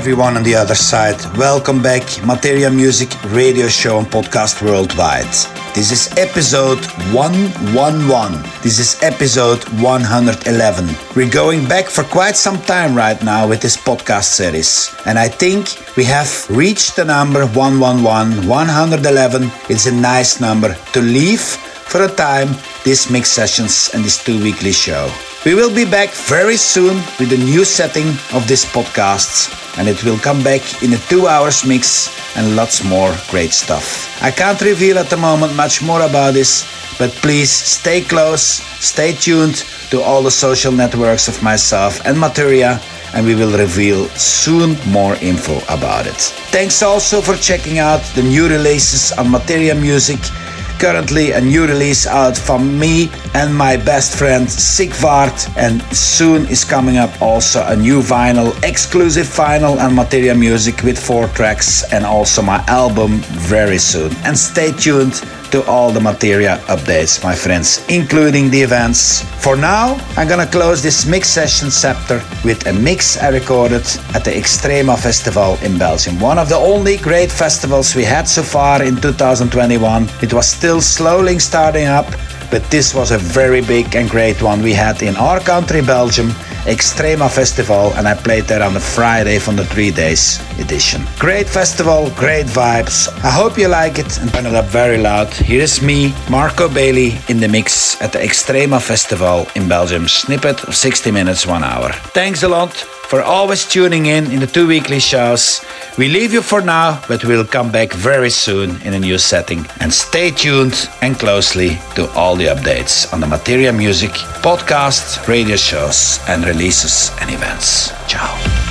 everyone on the other side. Welcome back, Materia Music radio show and podcast worldwide. This is episode 111. This is episode 111. We're going back for quite some time right now with this podcast series. And I think we have reached the number 111, 111. It's a nice number to leave for a time this mix sessions and this two weekly show. We will be back very soon with a new setting of this podcast, and it will come back in a two hours mix and lots more great stuff. I can't reveal at the moment much more about this, but please stay close, stay tuned to all the social networks of myself and Materia, and we will reveal soon more info about it. Thanks also for checking out the new releases on Materia Music currently a new release out from me and my best friend Sigvard, and soon is coming up also a new vinyl, exclusive vinyl and Materia Music with four tracks, and also my album very soon. And stay tuned to all the Materia updates, my friends, including the events. For now, I'm gonna close this mix session chapter with a mix I recorded at the Extrema Festival in Belgium. One of the only great festivals we had so far in 2021. It was still slowly starting up, but this was a very big and great one we had in our country, Belgium, Extrema Festival, and I played there on the Friday from the three days edition. Great festival, great vibes. I hope you like it and turn it up very loud. Here is me, Marco Bailey, in the mix at the Extrema Festival in Belgium. Snippet of 60 minutes, one hour. Thanks a lot for always tuning in in the two weekly shows. We leave you for now, but we'll come back very soon in a new setting. And stay tuned and closely to all the updates on the Materia Music podcast, radio shows, and releases and events. Ciao.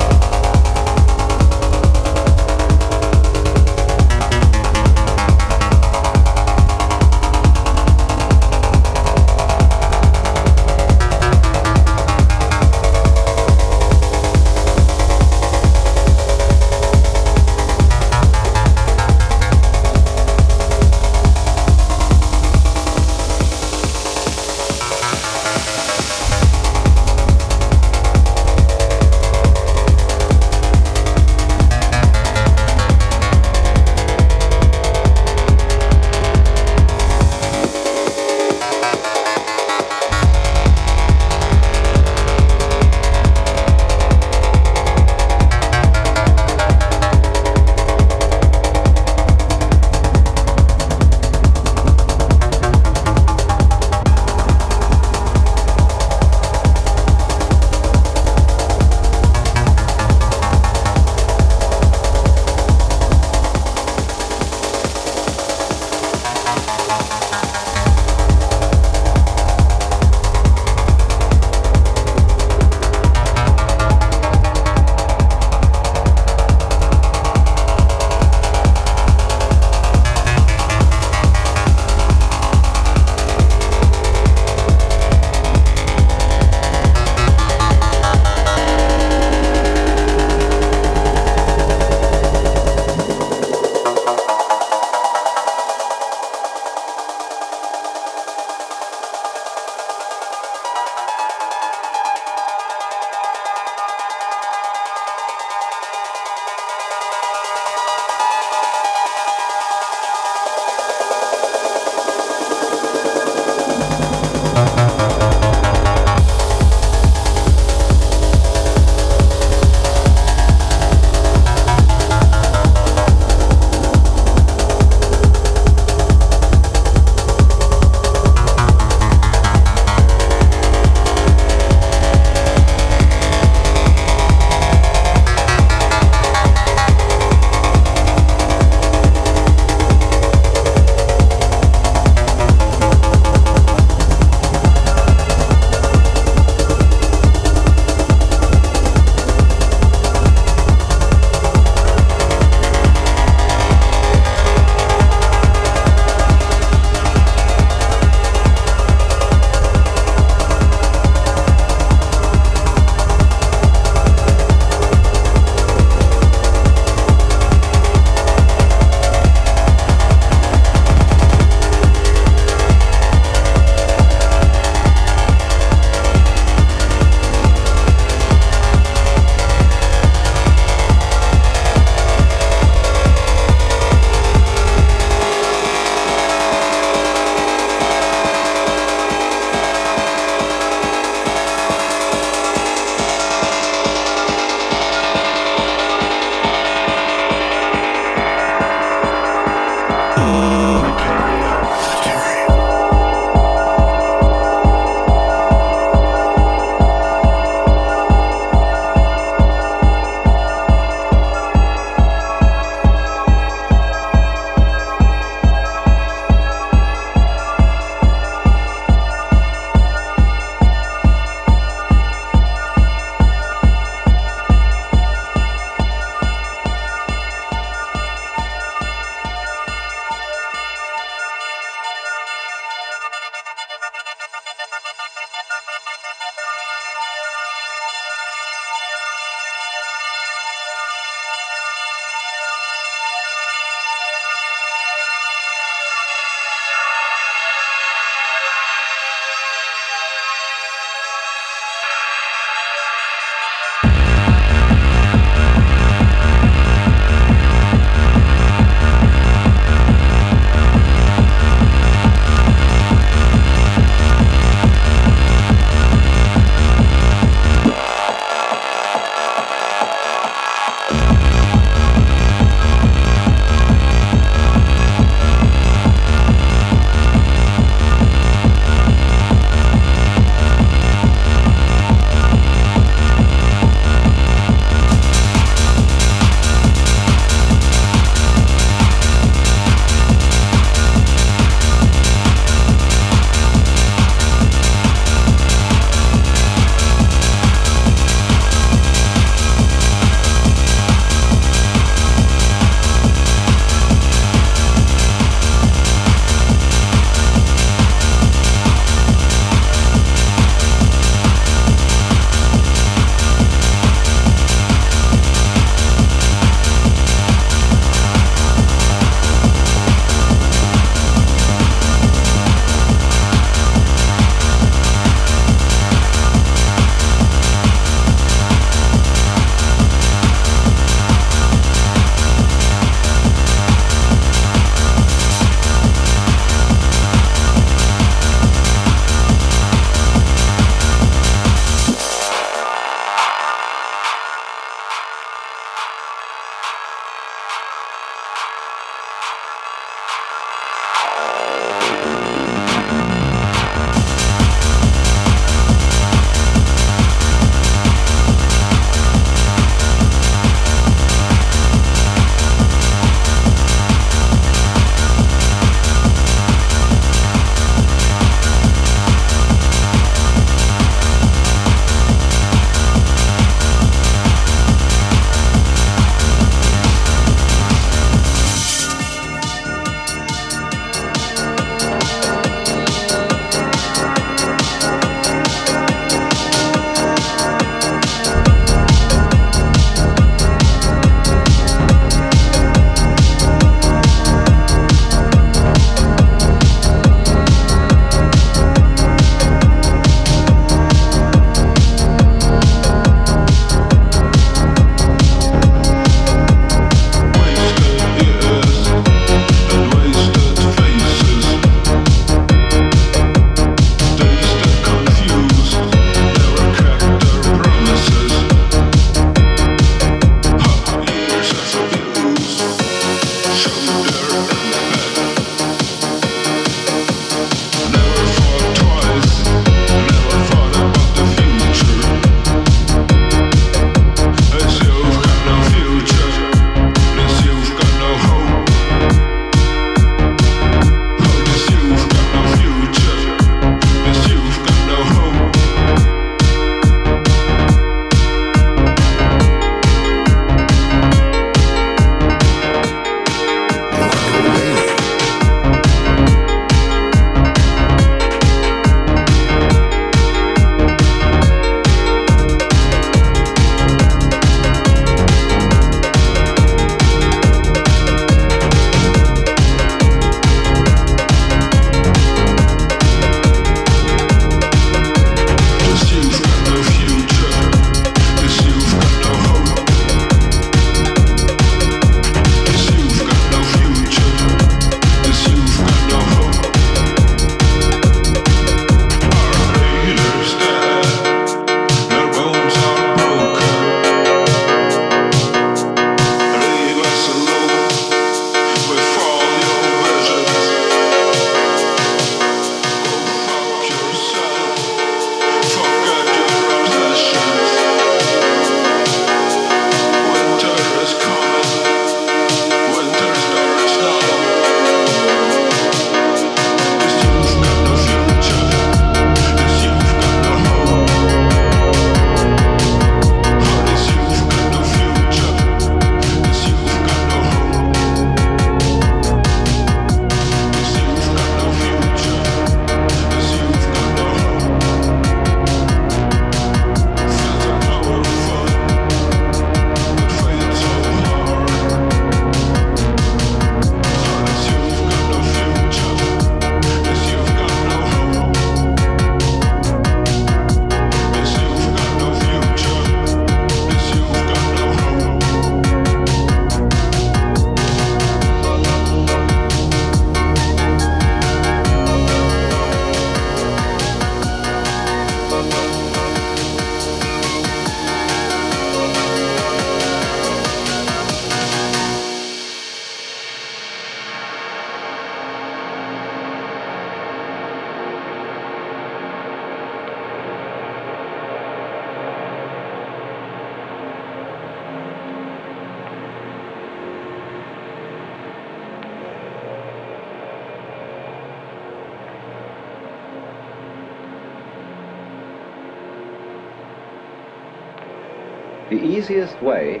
Easiest way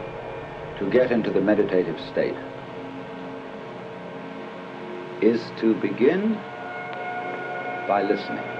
to get into the meditative state is to begin by listening.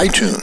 iTunes.